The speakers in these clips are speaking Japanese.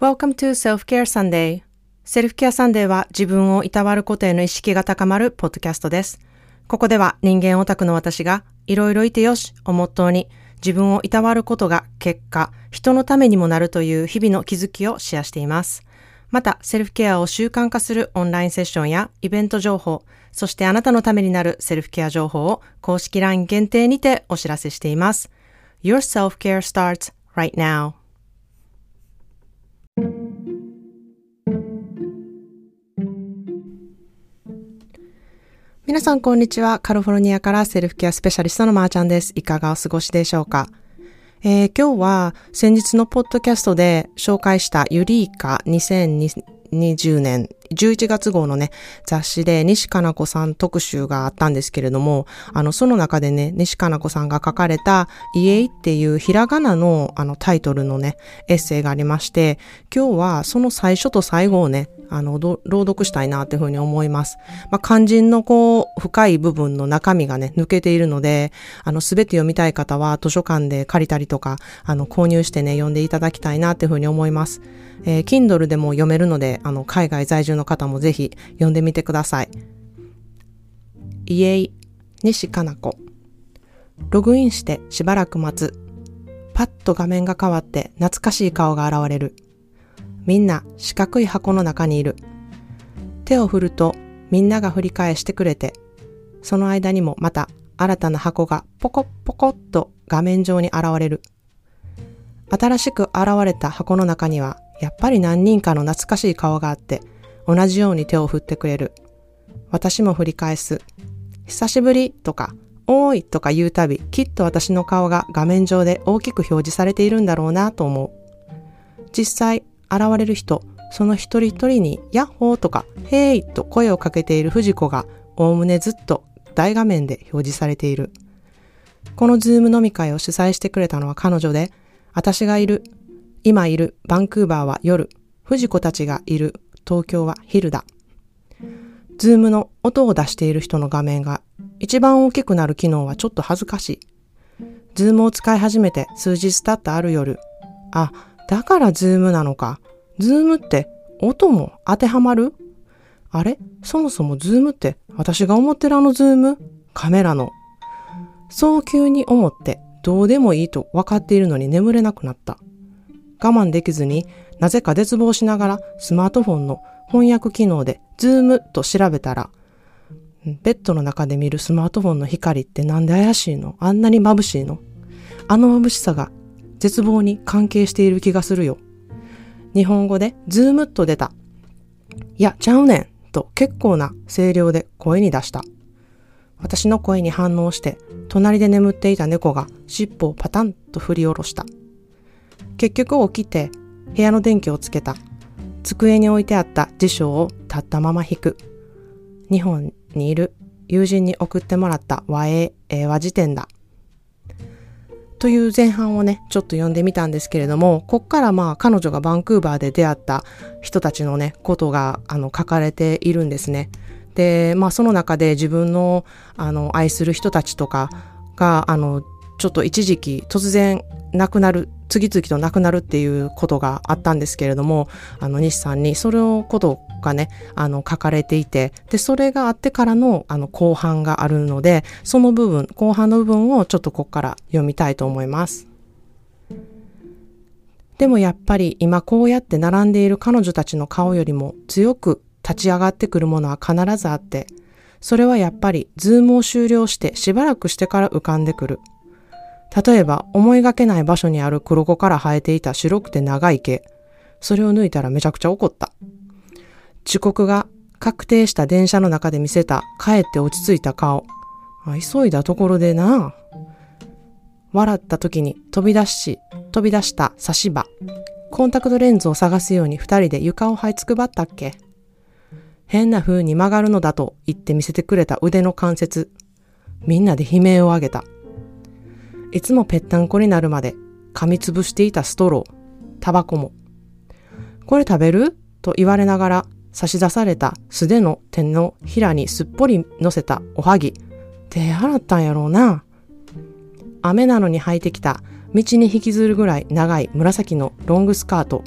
Welcome to Self-Care Sunday. Self-Care Sunday は自分をいたわることへの意識が高まるポッドキャストです。ここでは人間オタクの私がいろいろいてよしをモットーに自分をいたわることが結果、人のためにもなるという日々の気づきをシェアしています。また、セルフケアを習慣化するオンラインセッションやイベント情報、そしてあなたのためになるセルフケア情報を公式 LINE 限定にてお知らせしています。Your self-care starts right now. 皆さんこんにちは。カリフォルニアからセルフケアスペシャリストのまーちゃんです。いかがお過ごしでしょうか？えー今日は先日のポッドキャストで紹介したユリーカ2020年11月号のね、雑誌で西加奈子さん特集があったんですけれども、あの、その中でね、西加奈子さんが書かれた、イエイっていうひらがなのあのタイトルのね、エッセイがありまして、今日はその最初と最後をね、あの、朗読したいなっていうふうに思います。まあ、肝心のこう、深い部分の中身がね、抜けているので、あの、すべて読みたい方は図書館で借りたりとか、あの、購入してね、読んでいただきたいなっていうふうに思います。えー Kindle でも読めるので、あの、海外在住の方もぜひ読んでみてください。イエイ、西加奈子。ログインしてしばらく待つ。パッと画面が変わって懐かしい顔が現れる。みんな四角い箱の中にいる。手を振るとみんなが振り返してくれて、その間にもまた新たな箱がポコッポコッと画面上に現れる。新しく現れた箱の中にはやっぱり何人かの懐かしい顔があって、同じように手を振ってくれる。私も振り返す。久しぶりとか、おーいとか言うたび、きっと私の顔が画面上で大きく表示されているんだろうなと思う。実際、現れる人、その一人一人に、ヤッホーとか、ヘイと声をかけている藤子が、おおむねずっと大画面で表示されている。このズーム飲み会を主催してくれたのは彼女で、私がいる、今いるバンクーバーは夜、藤子たちがいる東京は昼だ。ズームの音を出している人の画面が一番大きくなる機能はちょっと恥ずかしい。ズームを使い始めて数日経ったある夜。あ、だからズームなのか。ズームって音も当てはまる？あれ？そもそもズームって私が思ってるあのズーム？カメラの。そう急に思ってどうでもいいと分かっているのに眠れなくなった。我慢できずになぜか絶望しながらスマートフォンの翻訳機能でズームと調べたら、ベッドの中で見るスマートフォンの光ってなんで怪しいの？あんなに眩しいの？あの眩しさが絶望に関係している気がするよ。日本語でズームと出た。いや、ちゃうねんと結構な声量で声に出した。私の声に反応して、隣で眠っていた猫が尻尾をパタンと振り下ろした。結局起きて部屋の電気をつけた。机に置いてあった辞書を立ったまま引く。日本にいる友人に送ってもらった和英英和辞典だ。という前半をね、ちょっと読んでみたんですけれども、こっからまあ彼女がバンクーバーで出会った人たちのね、ことがあの書かれているんですね。で、まあその中で自分のあの愛する人たちとかが、あの、ちょっと一時期突然亡くなる、次々と亡くなるっていうことがあったんですけれども、あの西さんにそれのことがね、あの書かれていて、で、それがあってからのあの後半があるので、その部分、後半の部分をちょっとここから読みたいと思います。でもやっぱり今こうやって並んでいる彼女たちの顔よりも強く立ち上がってくるものは必ずあって、それはやっぱりズームを終了してしばらくしてから浮かんでくる。例えば思いがけない場所にある黒子から生えていた白くて長い毛。それを抜いたらめちゃくちゃ怒った。遅刻が確定した電車の中で見せたかえって落ち着いた顔。急いだところでな。笑った時に飛び出し、飛び出した差し歯。コンタクトレンズを探すように二人で床を這いつくばったっけ変な風に曲がるのだと言って見せてくれた腕の関節。みんなで悲鳴を上げた。いつもぺったんこになるまで噛みつぶしていたストロー、タバコも。これ食べる？と言われながら差し出された素手の手のひらにすっぽり乗せたおはぎ。手洗ったんやろうな。雨なのに履いてきた道に引きずるぐらい長い紫のロングスカート。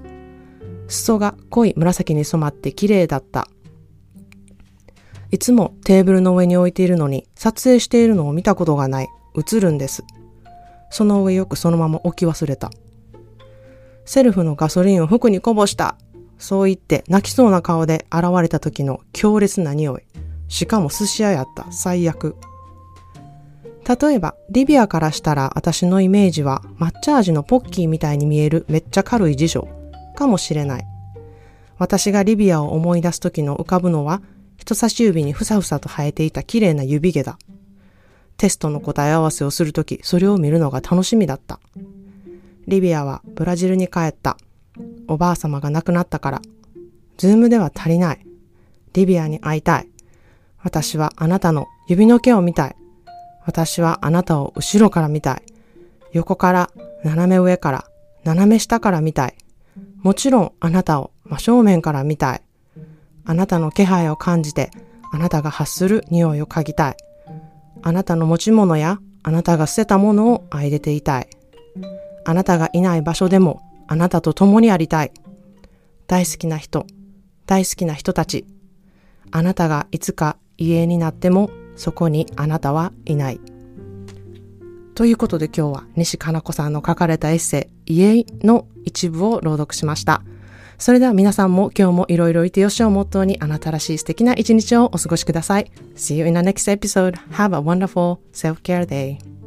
裾が濃い紫に染まって綺麗だった。いつもテーブルの上に置いているのに撮影しているのを見たことがない。映るんです。その上よくそのまま置き忘れた。セルフのガソリンを服にこぼしたそう言って泣きそうな顔で現れた時の強烈な匂い。しかも寿司屋やった。最悪。例えば、リビアからしたら私のイメージは抹茶味のポッキーみたいに見えるめっちゃ軽い辞書かもしれない。私がリビアを思い出す時の浮かぶのは人差し指にふさふさと生えていた綺麗な指毛だ。テストの答え合わせをするとき、それを見るのが楽しみだった。リビアはブラジルに帰った。おばあ様が亡くなったから。ズームでは足りない。リビアに会いたい。私はあなたの指の毛を見たい。私はあなたを後ろから見たい。横から、斜め上から、斜め下から見たい。もちろんあなたを真正面から見たい。あなたの気配を感じて、あなたが発する匂いを嗅ぎたい。あなたの持ち物や、あなたが捨てたものを愛でていたい。あなたがいない場所でも、あなたと共にありたい。大好きな人、大好きな人たち。あなたがいつか家になってもそこにあなたはいない。ということで今日は西加奈子さんの書かれたエッセイ、家の一部を朗読しました。それでは皆さんも今日もいろいろいてよしをモットーにあなたらしい素敵な一日をお過ごしください。See you in the next episode. Have a wonderful self-care day.